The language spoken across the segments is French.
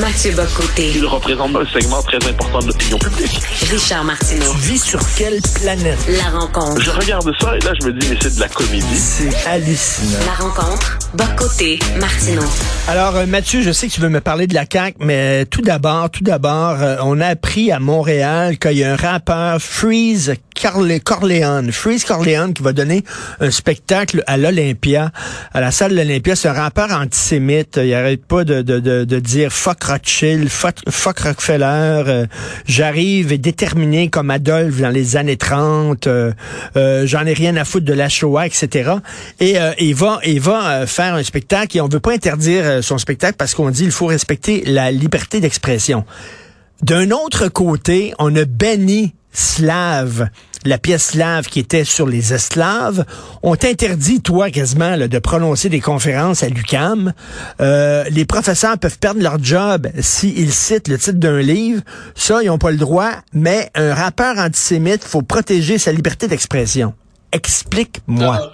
Mathieu Bocoté. Il représente un segment très important de l'opinion publique. Richard Martineau. Tu vis sur quelle planète? La rencontre. Je regarde ça et là, je me dis, mais c'est de la comédie. C'est hallucinant. La rencontre. Bocoté. Martineau. Alors, euh, Mathieu, je sais que tu veux me parler de la CAQ, mais tout d'abord, tout d'abord, euh, on a appris à Montréal qu'il y a un rappeur, Freeze Corle Corleone, Freeze Corleone, qui va donner un spectacle à l'Olympia, à la salle de l'Olympia. C'est un rappeur antisémite. Il arrête pas de, de, de, de dire fuck Rothschild, fuck, Rockefeller. euh, J'arrive déterminé comme Adolphe dans les années 30. euh, euh, J'en ai rien à foutre de la Shoah, etc. Et euh, il va, il va euh, faire un spectacle et on veut pas interdire euh, son spectacle parce qu'on dit il faut respecter la liberté d'expression. D'un autre côté, on a banni Slave, la pièce slave qui était sur les esclaves. On t'interdit, toi, quasiment, de prononcer des conférences à l'UCAM. Euh, les professeurs peuvent perdre leur job s'ils citent le titre d'un livre. Ça, ils n'ont pas le droit. Mais un rappeur antisémite, faut protéger sa liberté d'expression. Explique-moi.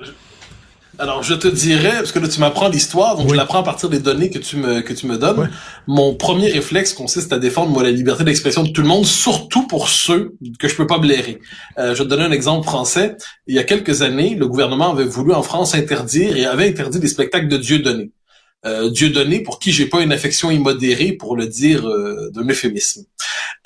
Alors, je- te dirais, parce que là, tu m'apprends l'histoire, donc Oui. je l'apprends à partir des données que tu me, que tu me donnes. Mon premier réflexe consiste à défendre, moi, la liberté d'expression de tout le monde, surtout pour ceux que je peux pas blairer. Euh, je vais te donner un exemple français. Il y a quelques années, le gouvernement avait voulu en France interdire et avait interdit des spectacles de Dieu donné. Euh, Dieu donné, pour qui j'ai pas une affection immodérée, pour le dire euh, d'un euphémisme.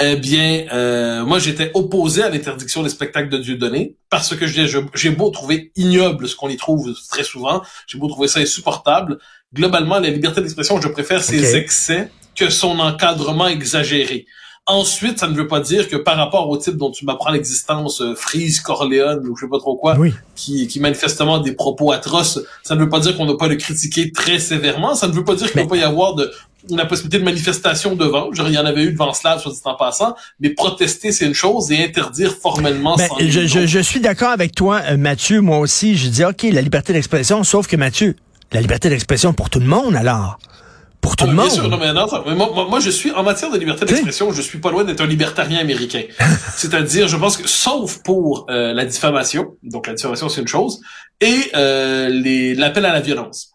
Eh bien, euh, moi, j'étais opposé à l'interdiction des spectacles de Dieu donné parce que j'ai beau trouver ignoble ce qu'on y trouve très souvent, j'ai beau trouver ça insupportable. Globalement, la liberté d'expression, je préfère ses excès que son encadrement exagéré. Ensuite, ça ne veut pas dire que par rapport au type dont tu m'apprends l'existence, euh, Freeze, Corleone ou je sais pas trop quoi, Oui. qui, qui manifestement a des propos atroces, ça ne veut pas dire qu'on n'a pas le critiquer très sévèrement, ça ne veut pas dire qu'il ne va pas y avoir de la possibilité de manifestation devant. Genre, il y en avait eu devant Slav, soit dit en passant, mais protester, c'est une chose, et interdire formellement Ben, sans je, je, je suis d'accord avec toi, euh, Mathieu. Moi aussi, je dis, OK, la liberté d'expression, sauf que Mathieu, la liberté d'expression pour tout le monde, alors. Pour tout Ah, le bien monde. sûr, non, mais non, mais moi, moi, moi, je suis, en matière de liberté d'expression, je suis pas loin d'être un libertarien américain. C'est-à-dire, je pense que, sauf pour euh, la diffamation, donc la diffamation, c'est une chose, et euh, les- l'appel à la violence.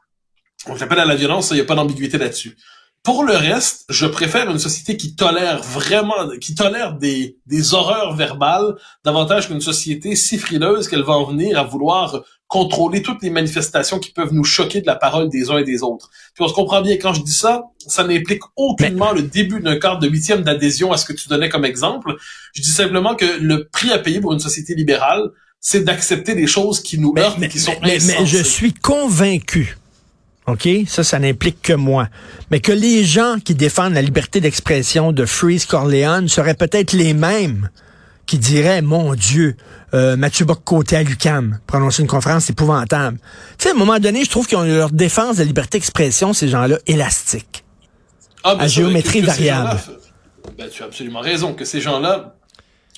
Donc, l'appel à la violence, il n'y a pas d'ambiguïté là-dessus. Pour le reste, je préfère une société qui tolère vraiment, qui tolère des, des horreurs verbales davantage qu'une société si frileuse qu'elle va en venir à vouloir contrôler toutes les manifestations qui peuvent nous choquer de la parole des uns et des autres. Puis on se comprend bien, quand je dis ça, ça n'implique aucunement le début d'un quart de huitième d'adhésion à ce que tu donnais comme exemple. Je dis simplement que le prix à payer pour une société libérale, c'est d'accepter des choses qui nous heurtent mais- et qui sont mais- mais je suis convaincu, OK, ça, ça n'implique que moi, mais que les gens qui défendent la liberté d'expression de Freeze Corleone seraient peut-être les mêmes qui diraient, mon Dieu, euh, Mathieu Bock-Côté à l'UQAM, prononcer une conférence, épouvantable. Tu sais, à un moment donné, je trouve qu'ils ont leur défense de la liberté d'expression, ces gens-là, élastique. Ah, ben à géométrie que- variable. Ben, tu as absolument raison, que ces gens-là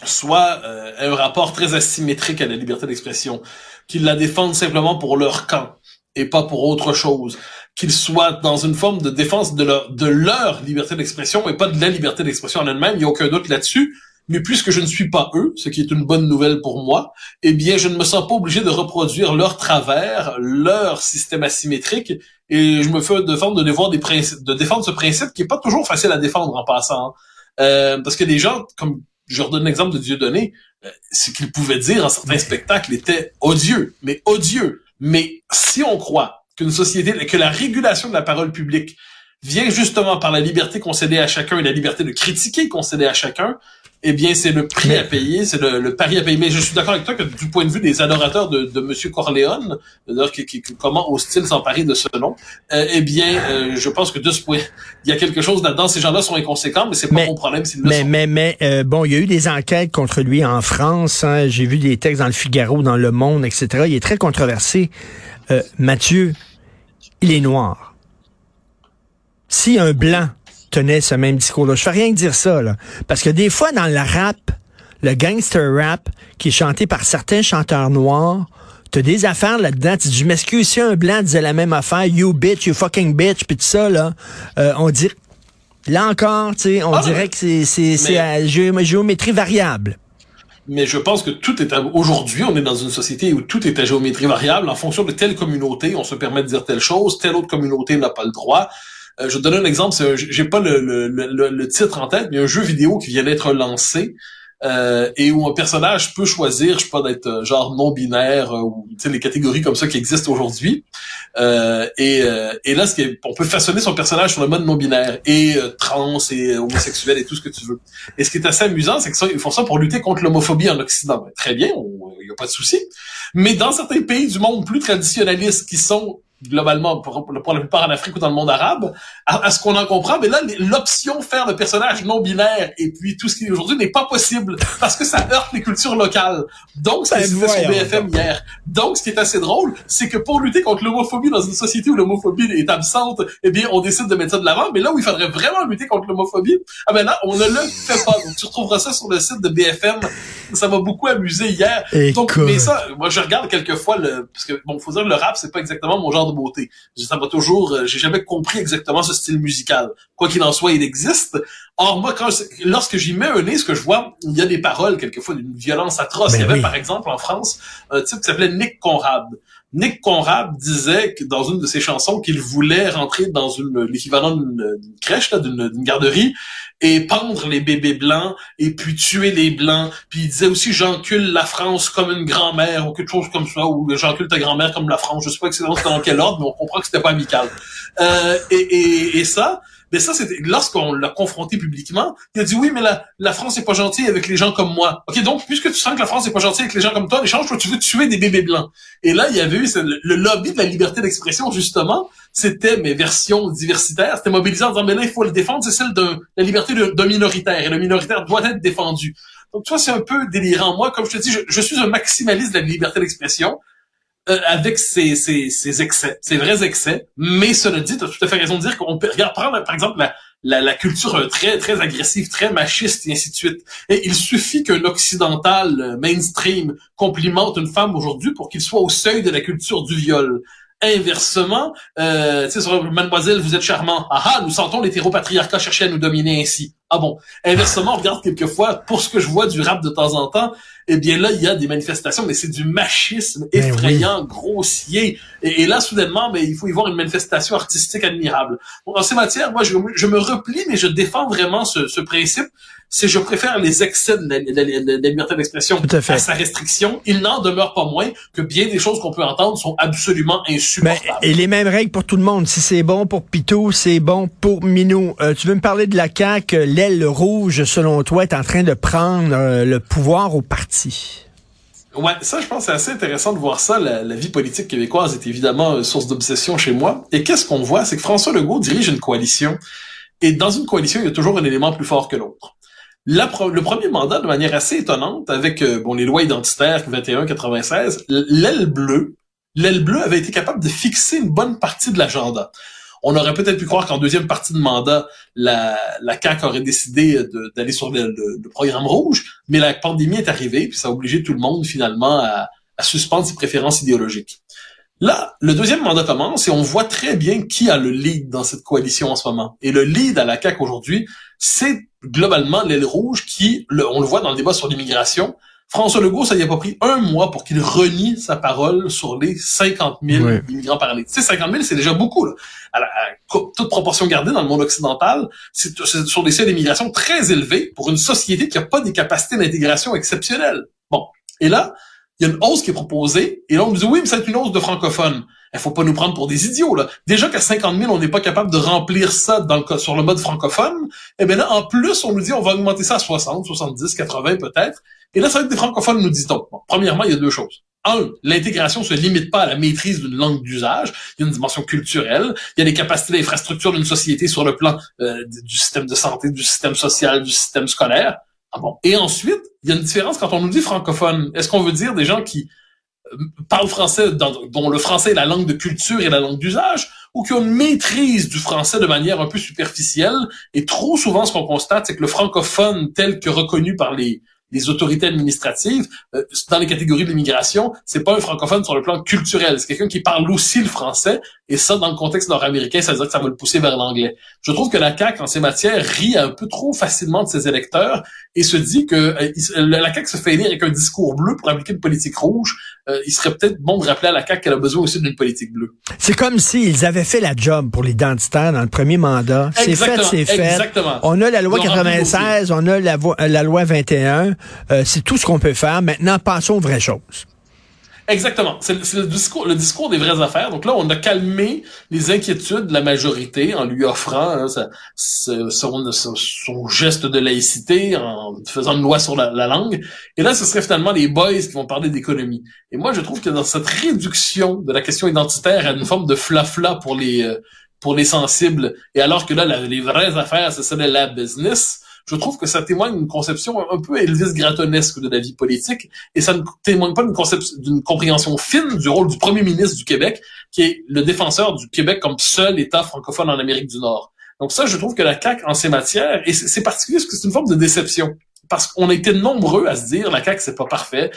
soient euh, un rapport très asymétrique à la liberté d'expression, qu'ils la défendent simplement pour leur camp et pas pour autre chose, qu'ils soient dans une forme de défense de leur, de leur liberté d'expression et pas de la liberté d'expression en elle-même, il n'y a aucun doute là-dessus. Mais puisque je ne suis pas eux, ce qui est une bonne nouvelle pour moi, eh bien, je ne me sens pas obligé de reproduire leur travers, leur système asymétrique, et je me fais défendre de défendre des de défendre ce principe qui est pas toujours facile à défendre en passant. hein. Euh, parce que les gens, comme je leur donne l'exemple de Dieudonné, euh, ce qu'ils pouvaient dire en certains spectacles était odieux, mais odieux. Mais si on croit qu'une société, que la régulation de la parole publique vient justement par la liberté concédée à chacun et la liberté de critiquer concédée à chacun, eh bien, c'est le prix Mais- à payer, c'est le, le pari à payer. Mais je suis d'accord avec toi que du point de vue des adorateurs de, de Monsieur Corleone, d'ailleurs, qui, qui, comment ose-t-il s'emparer de ce nom, euh, eh bien, euh, je pense que de ce point, il y a quelque chose là-dedans. Ces gens-là sont inconséquents, mais c'est pas Mais- mon problème s'ils Mais, mais, mais euh, bon, il y a eu des enquêtes contre lui en France. hein. J'ai vu des textes dans le Figaro, dans Le Monde, etc. Il est très controversé. Mathieu, il est noir. Si un blanc tenait ce même discours-là, je fais rien que dire ça, là. Parce que des fois, dans le rap, le gangster rap, qui est chanté par certains chanteurs noirs, t'as des affaires là-dedans. Tu dis, je m'excuse si un blanc disait la même affaire, you bitch, you fucking bitch, puis tout ça, là. Euh, on dit, là encore, tu sais, on Ah, dirait que c'est, c'est, c'est à géo- géométrie variable. Mais je pense que tout est à... aujourd'hui, on est dans une société où tout est à géométrie variable. En fonction de telle communauté, on se permet de dire telle chose, telle autre communauté n'a pas le droit. Euh, je vais te donner un exemple. J'ai pas le, le, le, le titre en tête, mais un jeu vidéo qui vient d'être lancé euh, et où un personnage peut choisir, je sais pas, d'être euh, genre non binaire euh, ou les catégories comme ça qui existent aujourd'hui. Euh, et, euh, et là, ce on peut façonner son personnage sur le mode non binaire et trans et homosexuel et tout ce que tu veux. Et ce qui est assez amusant, c'est que ça, ils font ça pour lutter contre l'homophobie en Occident. Ben, très bien, il y a pas de souci. Mais dans certains pays du monde plus traditionnalistes qui sont globalement pour, pour la plupart en Afrique ou dans le monde arabe, à, à ce qu'on en comprend, mais là l'option faire le personnage non binaire et puis tout ce qui est aujourd'hui n'est pas possible parce que ça heurte les cultures locales. Donc c'est ce sur BFM hier. Donc ce qui est assez drôle, c'est que pour lutter contre l'homophobie dans une société où l'homophobie est absente, eh bien on décide de mettre ça de l'avant, mais là où il faudrait vraiment lutter contre l'homophobie, ah ben là on ne le fait pas. Donc tu retrouveras ça sur le site de BFM. Ça m'a beaucoup amusé hier. Donc, mais ça, moi, je regarde quelquefois le, parce que, bon, faut dire que le rap, c'est pas exactement mon genre de beauté. Ça m'a toujours, euh, j'ai jamais compris exactement ce style musical. Quoi qu'il en soit, il existe. Or, moi, quand, je- lorsque j'y mets un nez, ce que je vois, il y a des paroles, quelquefois, d'une violence atroce. Ben il y avait, oui. par exemple, en France, un type qui s'appelait Nick Conrad. Nick Conrad disait que dans une de ses chansons qu'il voulait rentrer dans une, l'équivalent d'une crèche, d'une garderie, et pendre les bébés blancs, et puis tuer les blancs. Puis il disait aussi j'encule la France comme une grand-mère ou quelque chose comme ça, ou j'encule ta grand-mère comme la France. Je sais pas exactement dans quel ordre, mais on comprend que c'était pas amical. Euh, et, et, et ça, mais ça c'était lorsqu'on l'a confronté publiquement, il a dit oui, mais la, la France est pas gentille avec les gens comme moi. Ok, donc puisque tu sens que la France est pas gentille avec les gens comme toi, échange, toi tu veux tuer des bébés blancs. Et là, il y avait eu le lobby de la liberté d'expression justement. C'était mes versions diversitaires. C'était mobilisé en disant mais là il faut le défendre, c'est celle de la liberté de- d'un minoritaire et le minoritaire doit être défendu. Donc tu vois, c'est un peu délirant. Moi, comme je te dis, je, je suis un maximaliste de la liberté d'expression euh, avec ses, ses, ses excès, ses vrais excès. Mais cela dit, tu as tout à fait raison de dire qu'on peut regarde, prendre par exemple la, la, la culture euh, très très agressive, très machiste et ainsi de suite. Et il suffit qu'un occidental euh, mainstream complimente une femme aujourd'hui pour qu'il soit au seuil de la culture du viol. Inversement, euh, sur Mademoiselle, vous êtes charmant. Ah ah, nous sentons l'hétéropatriarcat chercher à nous dominer ainsi. Ah bon? Inversement, on regarde quelquefois, pour ce que je vois du rap de temps en temps, eh bien là, il y a des manifestations, mais c'est du machisme Ben effrayant, grossier. Et, et là, soudainement, mais il faut y voir une manifestation artistique admirable. Bon, dans ces matières, moi, je, je me replie, mais je défends vraiment ce, ce principe. C'est je préfère les excès de la, de la- de la liberté d'expression à fait. sa restriction. Il n'en demeure pas moins que bien des choses qu'on peut entendre sont absolument Ben, insupportables. et les mêmes règles pour tout le monde. Si c'est bon pour Pitou, c'est bon pour Minou. Euh, tu veux me parler de la CAQ? L'aile rouge, selon toi, est en train de prendre euh, le pouvoir au parti? Ouais, ça, je pense, c'est assez intéressant de voir ça. La, vie politique québécoise est évidemment une source d'obsession chez moi. Et qu'est-ce qu'on voit? C'est que François Legault dirige une coalition. Et dans une coalition, il y a toujours un élément plus fort que l'autre. Le premier mandat, de manière assez étonnante, avec euh, bon les lois identitaires 21-96, l'aile bleue, l'aile bleue avait été capable de fixer une bonne partie de l'agenda. On aurait peut-être pu croire qu'en deuxième partie de mandat, la, la CAQ aurait décidé d'aller sur le, programme rouge, mais la pandémie est arrivée, puis ça a obligé tout le monde finalement à, suspendre ses préférences idéologiques. Là, le deuxième mandat commence et on voit très bien qui a le lead dans cette coalition en ce moment. Et le lead à la CAQ aujourd'hui, c'est globalement l'aile rouge qui, on le voit dans le débat sur l'immigration, François Legault, ça n'y a pas pris un mois pour qu'il renie sa parole sur les 50 000 Ouais. immigrants par année. Tu sais, 50 000, c'est déjà beaucoup. Là. À, la- à toute proportion gardée dans le monde occidental, c'est sur des seuils d'immigration très élevés pour une société qui n'a pas des capacités d'intégration exceptionnelles. Bon. Et là, il y a une hausse qui est proposée, et là, on nous dit, oui, mais c'est une hausse de francophones. Il faut pas nous prendre pour des idiots, là. Déjà qu'à 50 000, on n'est pas capable de remplir ça dans le, cas- sur le mode francophone, et bien là, en plus, on nous dit, on va augmenter ça à 60, 70, 80 peut-être. Et là, ça va être des francophones, nous dit-on. Bon, premièrement, il y a deux choses. Un, l'intégration se limite pas à la maîtrise d'une langue d'usage. Il y a une dimension culturelle. Il y a les capacités d'infrastructure d'une société sur le plan euh, du système de santé, du système social, du système scolaire. Ah bon? Et ensuite, il y a une différence quand on nous dit francophone. Est-ce qu'on veut dire des gens qui euh, parlent français, dans- dont le français est la langue de culture et la langue d'usage, ou qui ont une maîtrise du français de manière un peu superficielle? Et trop souvent, ce qu'on constate, c'est que le francophone tel que reconnu par les les autorités administratives, euh, dans les catégories de l'immigration, c'est pas un francophone sur le plan culturel. C'est quelqu'un qui parle aussi le français, et ça, dans le contexte nord-américain, ça veut dire que ça va le pousser vers l'anglais. Je trouve que la CAQ, en ces matières, rit un peu trop facilement de ses électeurs et se dit que euh, la CAQ se fait élire avec un discours bleu pour appliquer une politique rouge. Euh, il serait peut-être bon de rappeler à la CAQ qu'elle a besoin aussi d'une politique bleue. C'est comme s'ils avaient fait la job pour l'identitaire dans le premier mandat. C'est fait, c'est fait. exactement. On a la loi Ils ont rempli le 96, on a la, vo- la loi 21. Euh, c'est tout ce qu'on peut faire. Maintenant, passons aux vraies choses. Exactement. C'est c'est le discours, le discours des vraies affaires. Donc là, on a calmé les inquiétudes de la majorité en lui offrant hein, son, geste de laïcité, en faisant une loi sur la, la langue. Et là, ce serait finalement les boys qui vont parler d'économie. Et moi, je trouve que dans cette réduction de la question identitaire à une forme de flafla pour les euh, pour les sensibles, et alors que là, les vraies affaires, ce serait la business. Je trouve que ça témoigne d'une conception un peu Elvis Grattonesque de la vie politique et ça ne témoigne pas d'une compréhension fine du rôle du premier ministre du Québec, qui est le défenseur du Québec comme seul État francophone en Amérique du Nord. Donc ça, je trouve que la CAQ, en ces matières, et c'est particulier parce que c'est une forme de déception, parce qu'on a été nombreux à se dire, la CAQ, c'est pas parfait,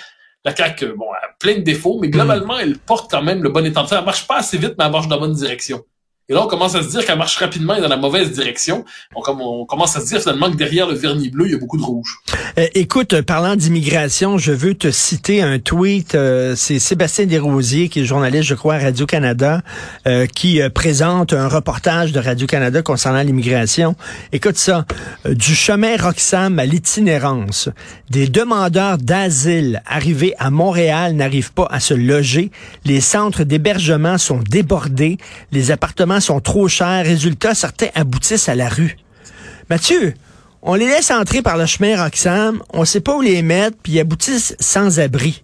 la CAQ, bon, elle a plein de défauts, mais globalement, elle porte quand même le bon état. Elle marche pas assez vite, mais elle marche dans la bonne direction. Et là, on commence à se dire qu'elle marche rapidement et dans la mauvaise direction. On, on commence à se dire finalement que derrière le vernis bleu, il y a beaucoup de rouge. Euh, écoute, euh, parlant d'immigration, je veux te citer un tweet. euh, c'est Sébastien Desrosiers, qui est journaliste, je crois, à Radio-Canada, euh, qui euh, présente un reportage de Radio-Canada concernant l'immigration. Écoute ça. Du chemin Roxham à l'itinérance, des demandeurs d'asile arrivés à Montréal n'arrivent pas à se loger. Les centres d'hébergement sont débordés. Les appartements sont trop chers. Résultat, certains aboutissent à la rue. Mathieu, on les laisse entrer par le chemin Roxham, on sait pas où les mettre, puis ils aboutissent sans abri.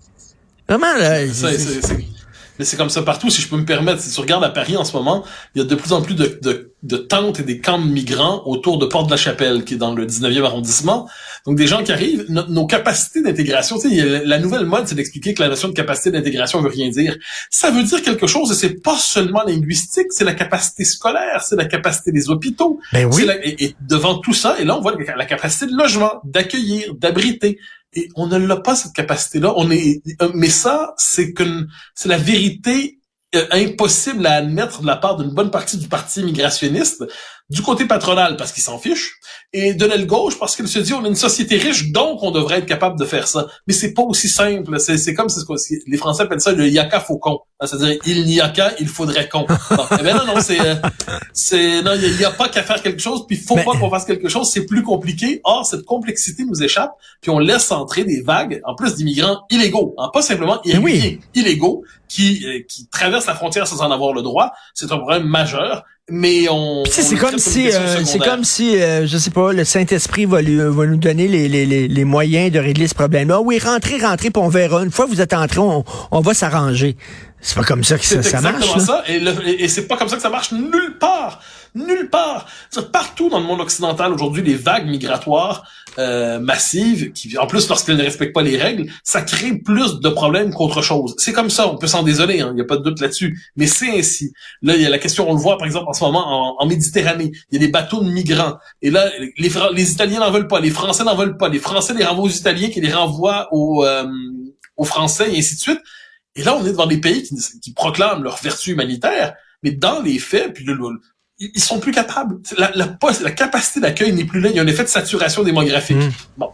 Vraiment, là, c'est- Mais c'est comme ça partout, si je peux me permettre. Si tu regardes à Paris en ce moment, il y a de plus en plus de, de, de tentes et des camps de migrants autour de Porte-de-la-Chapelle, qui est dans le 19e arrondissement. Donc, des gens qui arrivent, no- nos capacités d'intégration, tu sais, la nouvelle mode, c'est d'expliquer que la notion de capacité d'intégration veut rien dire. Ça veut dire quelque chose et c'est pas seulement linguistique, c'est la capacité scolaire, c'est la capacité des hôpitaux, ben oui. la- et, et devant tout ça, et là, on voit la capacité de logement, d'accueillir, d'abriter. Et on ne l'a pas, cette capacité-là. On est, euh, mais ça, c'est c'est la vérité euh, impossible à admettre de la part d'une bonne partie du parti immigrationniste, du côté patronal parce qu'il s'en fiche, et de l'aile gauche parce qu'il se dit on est une société riche, donc on devrait être capable de faire ça. Mais c'est pas aussi simple. C'est, c'est comme c'est ce que- les Français appellent ça le yaka faucon. Hein, C'est-à-dire il n'y a qu'à, il faudrait qu'on. Bon, eh ben non, non, c'est, euh, c'est non, il n'y a, pas qu'à faire quelque chose, puis il faut Mais- pas qu'on fasse quelque chose. C'est plus compliqué. Or cette complexité nous échappe, puis on laisse entrer des vagues, en plus d'immigrants illégaux, hein, pas simplement Mais oui. irréguliers, illégaux qui euh, qui traversent la frontière sans en avoir le droit. C'est un problème majeur. Mais on. C'est le comme si, euh, c'est comme si, euh, je sais pas, le Saint-Esprit va, lui- va nous donner les, les, les, les moyens de régler ce problème-là. Oui, rentrez, rentrez, puis on verra. Une fois que vous êtes entré, on, on va s'arranger. C'est pas comme ça que ça, C'est ça marche. exactement là. ça. Et- et c'est pas comme ça que ça marche nulle part. Nulle part. Partout dans le monde occidental aujourd'hui, les vagues migratoires euh, massives, qui en plus lorsqu'elles ne respectent pas les règles, ça crée plus de problèmes qu'autre chose. C'est comme ça, on peut s'en désoler, il n'y a pas de doute là-dessus. Mais c'est ainsi. Là, il y a la question, on le voit par exemple en ce moment en, Méditerranée, il y a des bateaux de migrants. Et là, les, les Italiens n'en veulent pas, les Français n'en veulent pas, les Français les renvoient aux Italiens qui les renvoient aux, euh, aux Français et ainsi de suite. Et là, on est devant des pays qui, qui proclament leur vertu humanitaire, mais dans les faits, puis le- ils sont plus capables. La, la, pos- la capacité d'accueil n'est plus là. Il y a un effet de saturation démographique. Mm. Bon.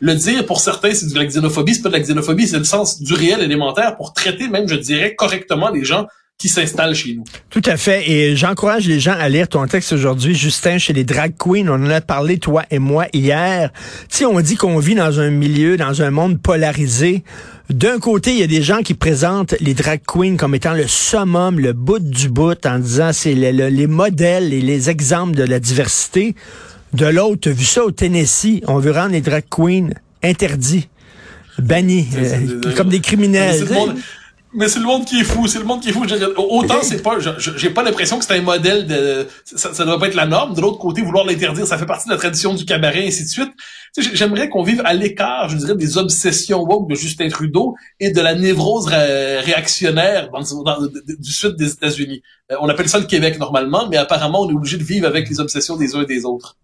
Le dire, pour certains, c'est de la xénophobie. C'est pas de la xénophobie, c'est le sens du réel élémentaire pour traiter même, je dirais, correctement les gens qui s'installent chez nous. Tout à fait. Et j'encourage les gens à lire ton texte aujourd'hui, Justin, chez les drag queens. On en a parlé, toi et moi, hier. Tu sais, on dit qu'on vit dans un milieu, dans un monde polarisé. D'un côté, il y a des gens qui présentent les drag queens comme étant le summum, le bout du bout, en disant c'est le- le- les modèles et les exemples de la diversité. De l'autre, tu as vu ça au Tennessee. On veut rendre les drag queens interdits, bannis, euh, comme des criminels. Mais c'est le monde qui est fou, c'est le monde qui est fou. Je- Autant c'est pas, j'ai pas l'impression que c'est un modèle de, ça, ça doit pas être la norme. De l'autre côté, vouloir l'interdire, ça fait partie de la tradition du cabaret, et ainsi de suite. J'aimerais qu'on vive à l'écart, je dirais, des obsessions woke de Justin Trudeau et de la névrose ré- réactionnaire dans, dans- du sud des États-Unis. Euh, on appelle ça le Québec normalement, mais apparemment on est obligé de vivre avec les obsessions des uns et des autres.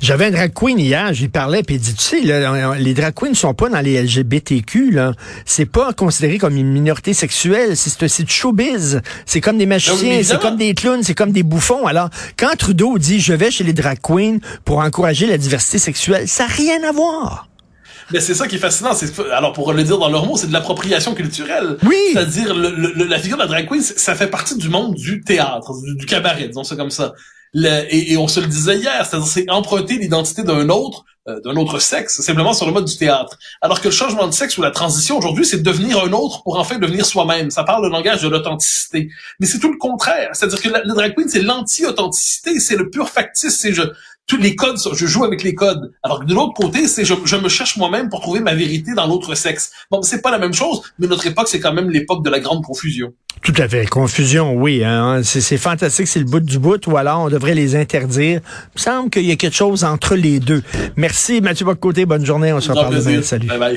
J'avais un drag queen hier, j'y parlais, puis il dit, tu sais, là, les drag queens sont pas dans les LGBTQ, là. C'est pas considéré comme une minorité sexuelle, c'est c'est du showbiz. C'est comme des magiciens, c'est comme des clowns, c'est comme des bouffons. Alors, quand Trudeau dit, je vais chez les drag queens pour encourager la diversité sexuelle, ça n'a rien à voir. Mais c'est ça qui est fascinant. C'est alors pour le dire dans leurs mots, c'est de l'appropriation culturelle. Oui. C'est-à-dire le, le- la figure de la drag queen, ça fait partie du monde du théâtre, du, du cabaret, disons ça comme ça. Le- et, on se le disait hier, c'est-à-dire c'est emprunter l'identité d'un autre, euh, d'un autre sexe, simplement sur le mode du théâtre. Alors que le changement de sexe ou la transition aujourd'hui, c'est de devenir un autre pour enfin devenir soi-même. Ça parle le langage de l'authenticité. Mais c'est tout le contraire. C'est-à-dire que la drag queen, c'est l'anti-authenticité, c'est le pur factice, c'est je tous les codes, sont- je joue avec les codes. Alors que de l'autre côté, c'est je, je me cherche moi-même pour trouver ma vérité dans l'autre sexe. Bon, c'est pas la même chose, mais notre époque, c'est quand même l'époque de la grande confusion. Tout à fait. Confusion, oui. Hein. C'est c'est fantastique, c'est le bout du bout, ou alors on devrait les interdire. Il me semble qu'il y a quelque chose entre les deux. Merci Mathieu Bocoté, bonne journée, on se reparle demain. Salut. Bye bye.